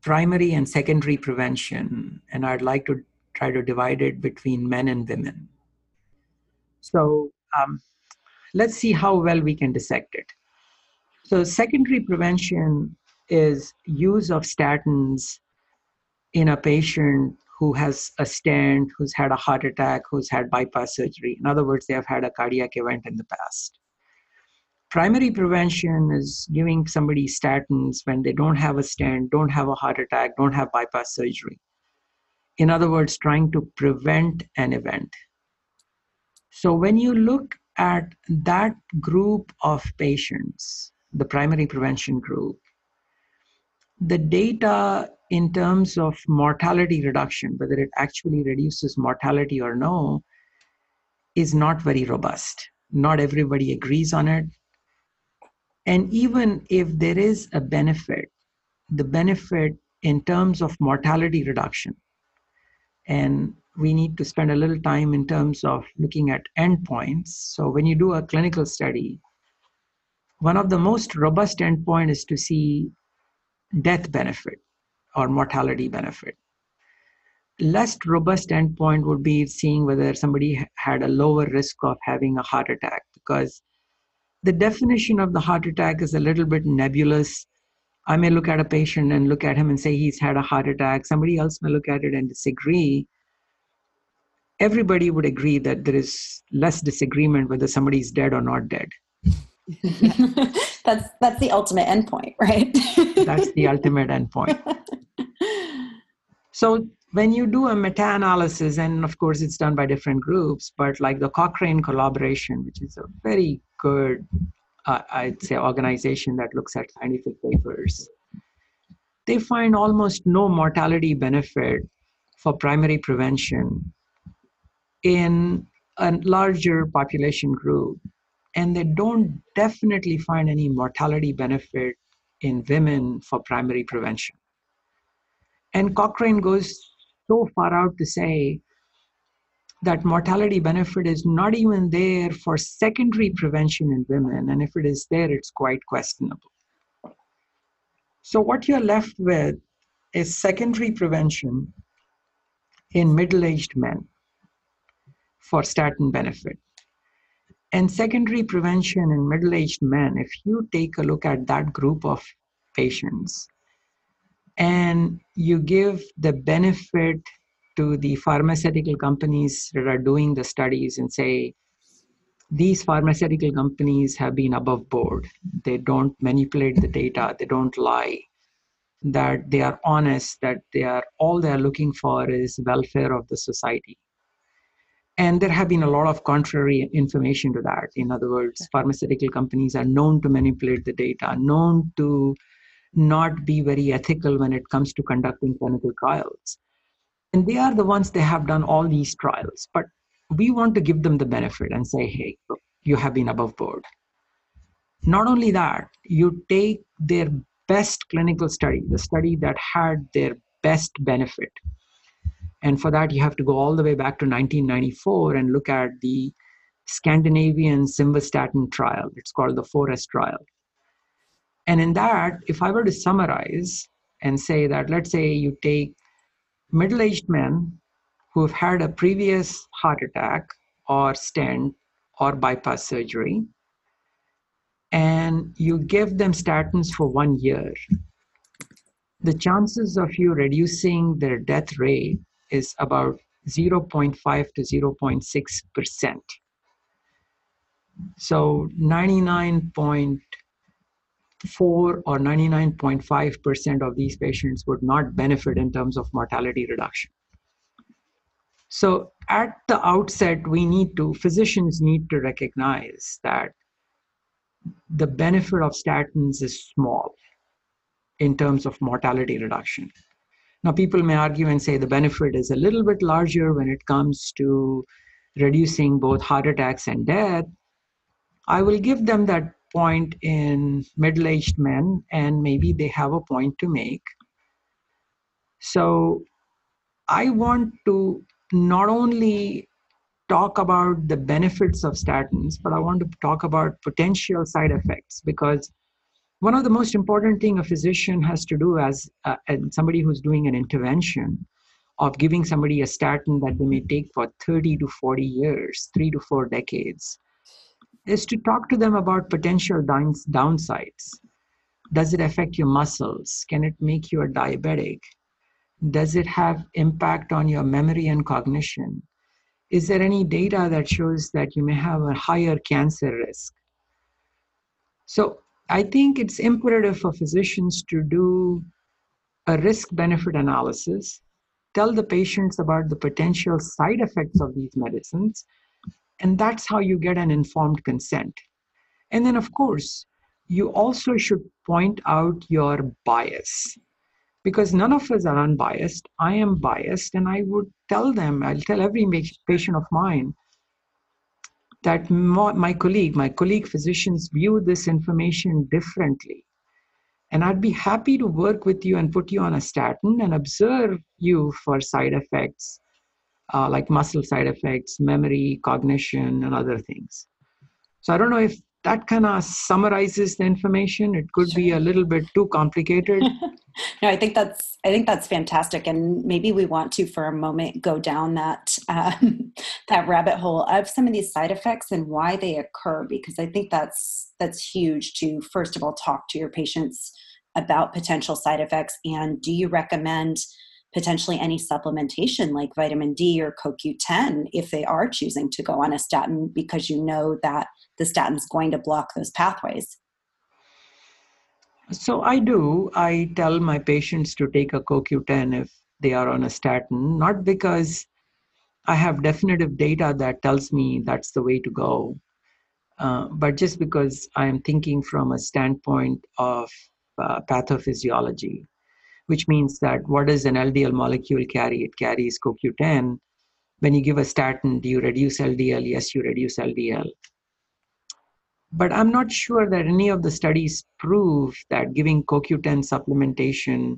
primary and secondary prevention, and I'd like to try to divide it between men and women. So, um, let's see how well we can dissect it. So, secondary prevention is use of statins in a patient who has a stent, who's had a heart attack, who's had bypass surgery. In other words, they have had a cardiac event in the past. Primary prevention is giving somebody statins when they don't have a stent, don't have a heart attack, don't have bypass surgery. In other words, trying to prevent an event. So when you look at that group of patients, the primary prevention group, the data in terms of mortality reduction, whether it actually reduces mortality or no, is not very robust. Not everybody agrees on it. And even if there is a benefit, the benefit in terms of mortality reduction, and we need to spend a little time in terms of looking at endpoints. So when you do a clinical study, one of the most robust endpoint is to see death benefit or mortality benefit. Less robust endpoint would be seeing whether somebody had a lower risk of having a heart attack because the definition of the heart attack is a little bit nebulous. I may look at a patient and look at him and say he's had a heart attack. Somebody else may look at it and disagree. Everybody would agree that there is less disagreement whether somebody is dead or not dead. that's that's the ultimate endpoint, right? that's the ultimate endpoint. So when you do a meta-analysis, and of course it's done by different groups, but like the Cochrane collaboration, which is a very good, uh, I'd say, organization that looks at scientific papers, they find almost no mortality benefit for primary prevention in a larger population group and they don't definitely find any mortality benefit in women for primary prevention. And Cochrane goes so far out to say that mortality benefit is not even there for secondary prevention in women, and if it is there, it's quite questionable. So, what you're left with is secondary prevention in middle aged men for statin benefit. And secondary prevention in middle aged men, if you take a look at that group of patients and you give the benefit to the pharmaceutical companies that are doing the studies and say, these pharmaceutical companies have been above board. They don't manipulate the data, they don't lie, that they are honest, that they are all they're looking for is welfare of the society and there have been a lot of contrary information to that. In other words, pharmaceutical companies are known to manipulate the data, known to not be very ethical when it comes to conducting clinical trials. And they are the ones they have done all these trials. But we want to give them the benefit and say, hey, you have been above board. Not only that, you take their best clinical study, the study that had their best benefit, and for that, you have to go all the way back to 1994 and look at the Scandinavian simvastatin trial. It's called the 4S trial. And in that, if I were to summarize and say that, let's say you take middle aged men who have had a previous heart attack or stent or bypass surgery, and you give them statins for one year, the chances of you reducing their death rate is about 0.5 to 0.6 percent. So 99.4 or 99.5 percent of these patients would not benefit in terms of mortality reduction. So at the outset, we need to, physicians need to recognize that the benefit of statins is small in terms of mortality reduction. Now, people may argue and say the benefit is a little bit larger when it comes to reducing both heart attacks and death. I will give them that point in middle aged men, and maybe they have a point to make. So, I want to not only talk about the benefits of statins, but I want to talk about potential side effects because one of the most important thing a physician has to do as uh, somebody who's doing an intervention of giving somebody a statin that they may take for 30 to 40 years, three to four decades, is to talk to them about potential downs, downsides. Does it affect your muscles? Can it make you a diabetic? Does it have impact on your memory and cognition? Is there any data that shows that you may have a higher cancer risk? So I think it's imperative for physicians to do a risk benefit analysis, tell the patients about the potential side effects of these medicines, and that's how you get an informed consent. And then, of course, you also should point out your bias. because none of us are unbiased. I am biased, and I would tell them, I'll tell every patient of mine that my colleague, my colleague physicians view this information differently. And I'd be happy to work with you and put you on a statin and observe you for side effects uh, like muscle side effects, memory, cognition, and other things. So I don't know if that kind of summarizes the information. It could sure. be a little bit too complicated. no, I think that's I think that's fantastic, and maybe we want to for a moment go down that um, that rabbit hole of some of these side effects and why they occur, because I think that's that's huge to first of all talk to your patients about potential side effects and do you recommend potentially any supplementation like vitamin D or CoQ10 if they are choosing to go on a statin because you know that the statin is going to block those pathways? So I do. I tell my patients to take a CoQ10 if they are on a statin, not because I have definitive data that tells me that's the way to go, uh, but just because I am thinking from a standpoint of uh, pathophysiology which means that what does an LDL molecule carry? It carries CoQ10. When you give a statin, do you reduce LDL? Yes, you reduce LDL. But I'm not sure that any of the studies prove that giving CoQ10 supplementation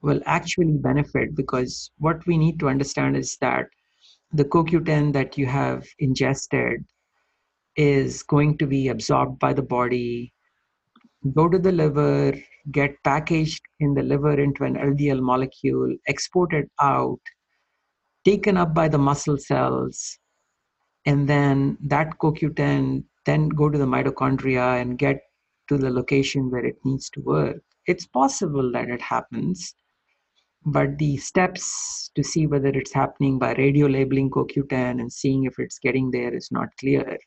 will actually benefit because what we need to understand is that the CoQ10 that you have ingested is going to be absorbed by the body, go to the liver, get packaged in the liver into an LDL molecule, exported out, taken up by the muscle cells, and then that CoQ10 then go to the mitochondria and get to the location where it needs to work. It's possible that it happens, but the steps to see whether it's happening by radio labeling CoQ10 and seeing if it's getting there is not clear.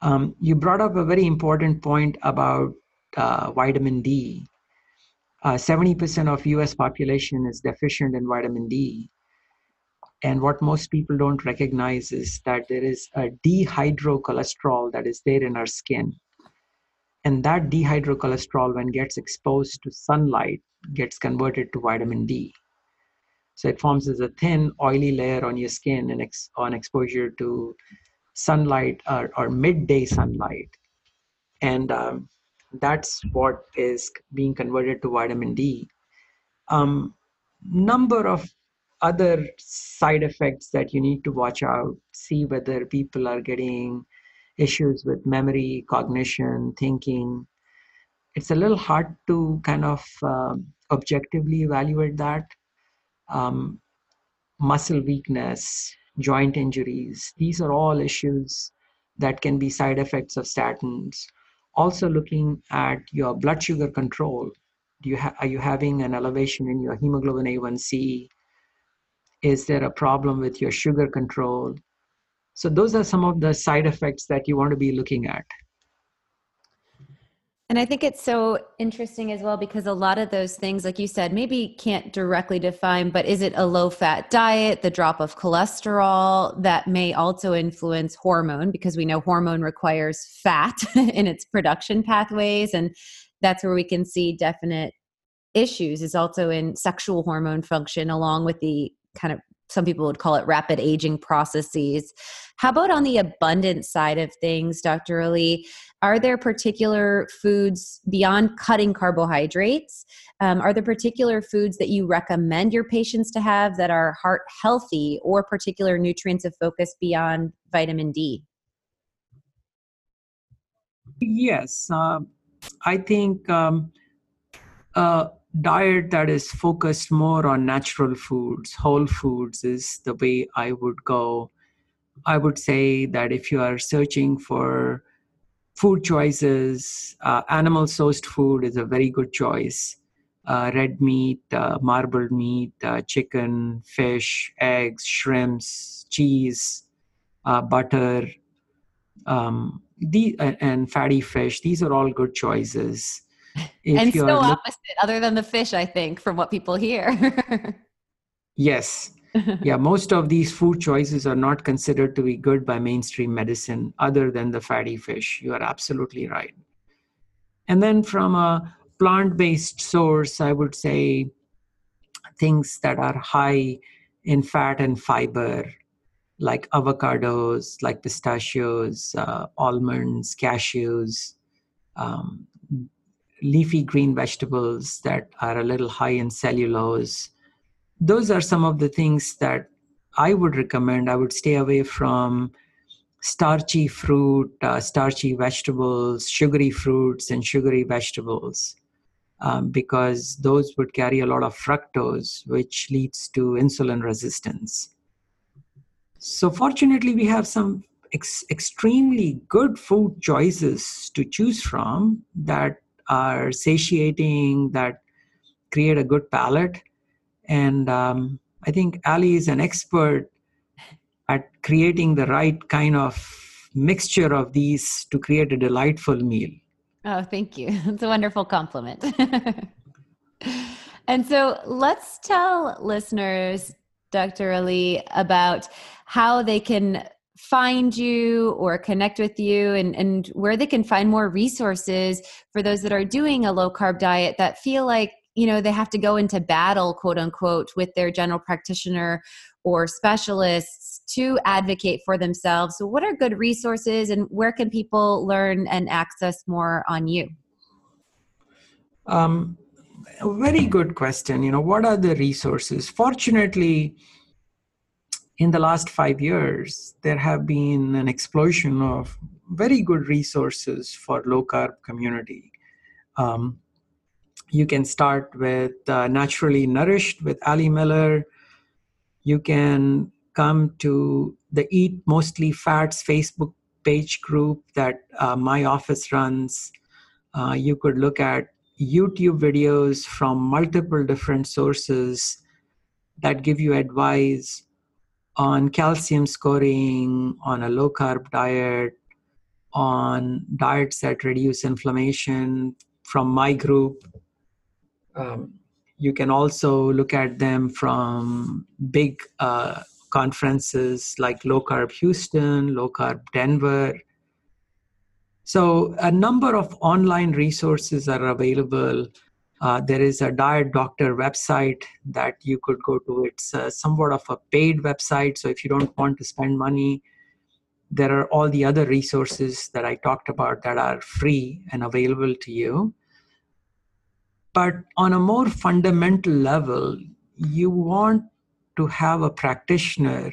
Um, you brought up a very important point about uh, vitamin D. Uh, 70% of US population is deficient in vitamin D. And what most people don't recognize is that there is a dehydrocholesterol that is there in our skin. And that dehydrocholesterol, when gets exposed to sunlight, gets converted to vitamin D. So it forms as a thin, oily layer on your skin and ex- on exposure to sunlight or, or midday sunlight. And um, that's what is being converted to vitamin D. Um, number of other side effects that you need to watch out. See whether people are getting issues with memory, cognition, thinking. It's a little hard to kind of uh, objectively evaluate that. Um, muscle weakness, joint injuries, these are all issues that can be side effects of statins also looking at your blood sugar control. Do you ha- are you having an elevation in your hemoglobin A1C? Is there a problem with your sugar control? So those are some of the side effects that you want to be looking at. And I think it's so interesting as well because a lot of those things, like you said, maybe can't directly define, but is it a low fat diet, the drop of cholesterol that may also influence hormone because we know hormone requires fat in its production pathways. And that's where we can see definite issues, is also in sexual hormone function, along with the kind of some people would call it rapid aging processes. How about on the abundance side of things, Dr. Ali? Are there particular foods beyond cutting carbohydrates? Um, are there particular foods that you recommend your patients to have that are heart healthy or particular nutrients of focus beyond vitamin D? Yes, uh, I think um, uh, diet that is focused more on natural foods, whole foods, is the way I would go. I would say that if you are searching for food choices, uh, animal sourced food is a very good choice. Uh, red meat, uh, marbled meat, uh, chicken, fish, eggs, shrimps, cheese, uh, butter, um, the, and fatty fish. These are all good choices and so look- opposite, other than the fish, I think, from what people hear. yes. yeah, most of these food choices are not considered to be good by mainstream medicine, other than the fatty fish. You are absolutely right. And then from a plant based source, I would say things that are high in fat and fiber, like avocados, like pistachios, uh, almonds, cashews, um, leafy green vegetables that are a little high in cellulose. Those are some of the things that I would recommend. I would stay away from starchy fruit, uh, starchy vegetables, sugary fruits, and sugary vegetables. Um, because those would carry a lot of fructose, which leads to insulin resistance. So, fortunately, we have some ex- extremely good food choices to choose from that are satiating, that create a good palate. And um, I think Ali is an expert at creating the right kind of mixture of these to create a delightful meal. Oh, thank you. It's a wonderful compliment. and so let's tell listeners, Dr. Ali, about how they can find you or connect with you and, and where they can find more resources for those that are doing a low carb diet that feel like you know they have to go into battle quote unquote with their general practitioner or specialists to advocate for themselves. So what are good resources and where can people learn and access more on you? Um, a very good question. You know what are the resources? Fortunately in the last five years, there have been an explosion of very good resources for low carb community. Um, you can start with uh, Naturally Nourished with Ali Miller. You can come to the Eat Mostly Fats Facebook page group that uh, my office runs. Uh, you could look at YouTube videos from multiple different sources that give you advice on calcium scoring, on a low carb diet, on diets that reduce inflammation from my group. Um, you can also look at them from big uh, conferences like Low Carb Houston, Low Carb Denver. So, a number of online resources are available uh, there is a diet doctor website that you could go to. It's uh, somewhat of a paid website. So if you don't want to spend money, there are all the other resources that I talked about that are free and available to you. But on a more fundamental level, you want to have a practitioner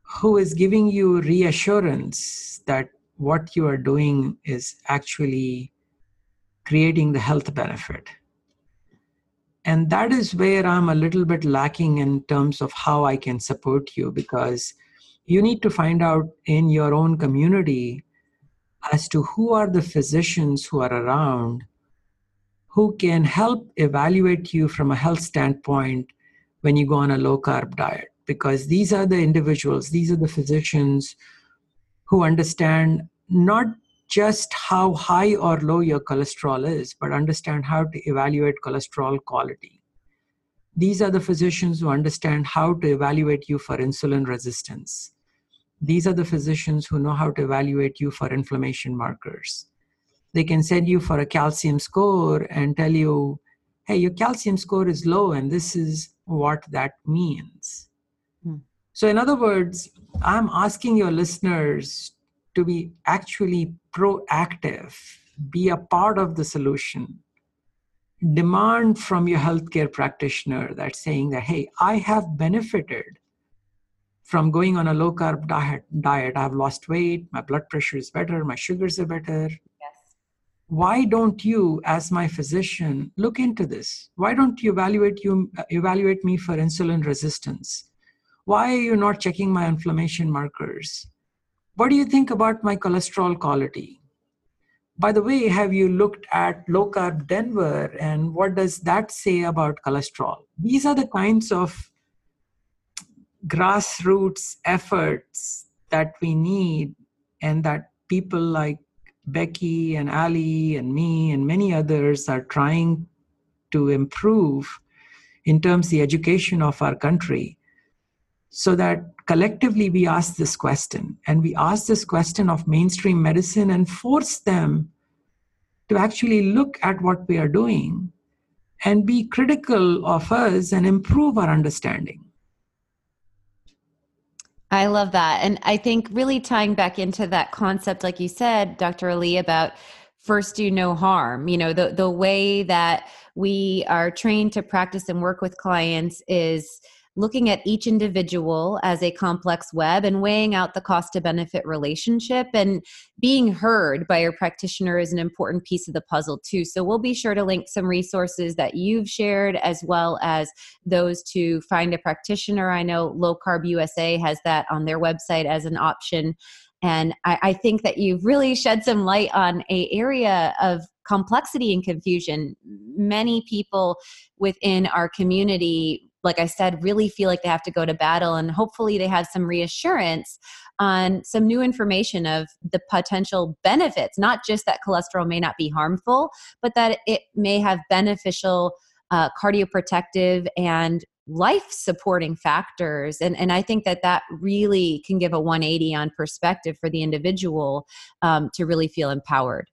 who is giving you reassurance that what you are doing is actually creating the health benefit. And that is where I'm a little bit lacking in terms of how I can support you because you need to find out in your own community as to who are the physicians who are around who can help evaluate you from a health standpoint when you go on a low carb diet because these are the individuals these are the physicians who understand not just how high or low your cholesterol is, but understand how to evaluate cholesterol quality. These are the physicians who understand how to evaluate you for insulin resistance. These are the physicians who know how to evaluate you for inflammation markers. They can send you for a calcium score and tell you, hey, your calcium score is low, and this is what that means. Hmm. So, in other words, I'm asking your listeners to be actually proactive, be a part of the solution. Demand from your healthcare practitioner that saying that, hey, I have benefited from going on a low carb diet. Diet, I've lost weight, my blood pressure is better, my sugars are better. Yes. Why don't you, as my physician, look into this? Why don't you evaluate you evaluate me for insulin resistance? Why are you not checking my inflammation markers? What do you think about my cholesterol quality? By the way, have you looked at low carb Denver and what does that say about cholesterol? These are the kinds of grassroots efforts that we need and that people like Becki and Ali and me and many others are trying to improve in terms of the education of our country so that collectively we ask this question and we ask this question of mainstream medicine and force them to actually look at what we are doing and be critical of us and improve our understanding. I love that. And I think really tying back into that concept, like you said, Dr. Ali, about first do no harm. You know, the, the way that we are trained to practice and work with clients is looking at each individual as a complex web and weighing out the cost to benefit relationship. And being heard by your practitioner is an important piece of the puzzle too. So we'll be sure to link some resources that you've shared as well as those to find a practitioner. I know low carb usa has that on their website as an option. And I, I think that you've really shed some light on a area of complexity and confusion. Many people within our community like I said, really feel like they have to go to battle. And hopefully they have some reassurance on some new information of the potential benefits, not just that cholesterol may not be harmful, but that it may have beneficial uh, cardioprotective and life supporting factors and and i think that that really can give a 180 on perspective for the individual um, to really feel empowered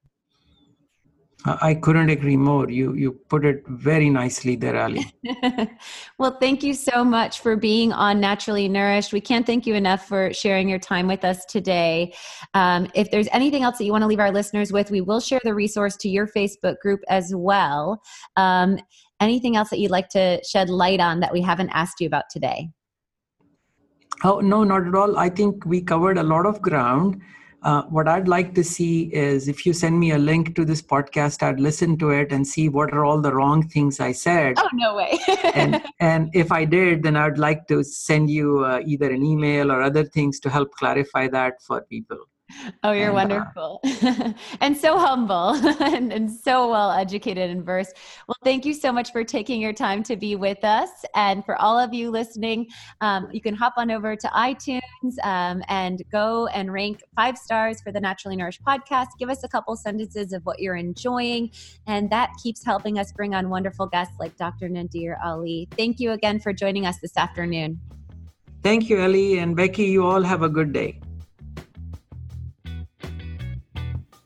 I couldn't agree more. You you put it very nicely there, Ali. well, thank you so much for being on Naturally Nourished. We can't thank you enough for sharing your time with us today. Um, if there's anything else that you want to leave our listeners with, we will share the resource to your Facebook group as well. Um, anything else that you'd like to shed light on that we haven't asked you about today? Oh no, not at all. I think we covered a lot of ground. Uh, what I'd like to see is if you send me a link to this podcast, I'd listen to it and see what are all the wrong things I said. Oh, no way. and, and if I did, then I'd like to send you uh, either an email or other things to help clarify that for people. Oh, you're and, uh, wonderful. Uh, and so humble and, and, so well educated and versed. Well, thank you so much for taking your time to be with us. And for all of you listening, um, you can hop on over to iTunes um, and go and rank five stars for the Naturally Nourished podcast. Give us a couple sentences of what you're enjoying. And that keeps helping us bring on wonderful guests like Dr. Nadir Ali. Thank you again for joining us this afternoon. Thank you, Ellie. And Becki, you all have a good day.